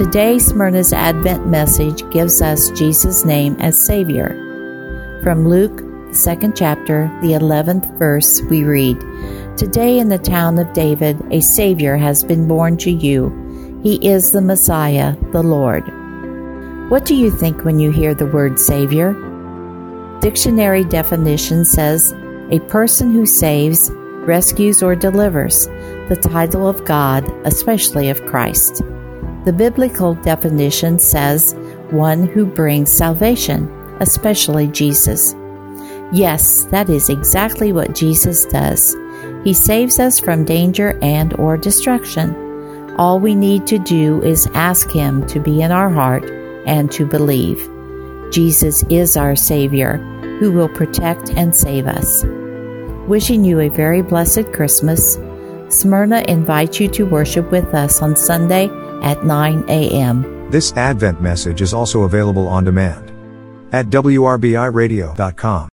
Today, Smyrna's Advent message gives us Jesus' name as Savior. From Luke, second chapter, the 11th verse, we read Today in the town of David, a Savior has been born to you. He is the Messiah, the Lord. What do you think when you hear the word Savior? Dictionary definition says a person who saves, rescues, or delivers, the title of God, especially of Christ. The biblical definition says one who brings salvation, especially Jesus. Yes, that is exactly what Jesus does. He saves us from danger and or destruction. All we need to do is ask him to be in our heart and to believe. Jesus is our Savior who will protect and save us. Wishing you a very blessed Christmas, Smyrna invites you to worship with us on Sunday at 9 a.m. This Advent message is also available on demand at WRBIRadio.com.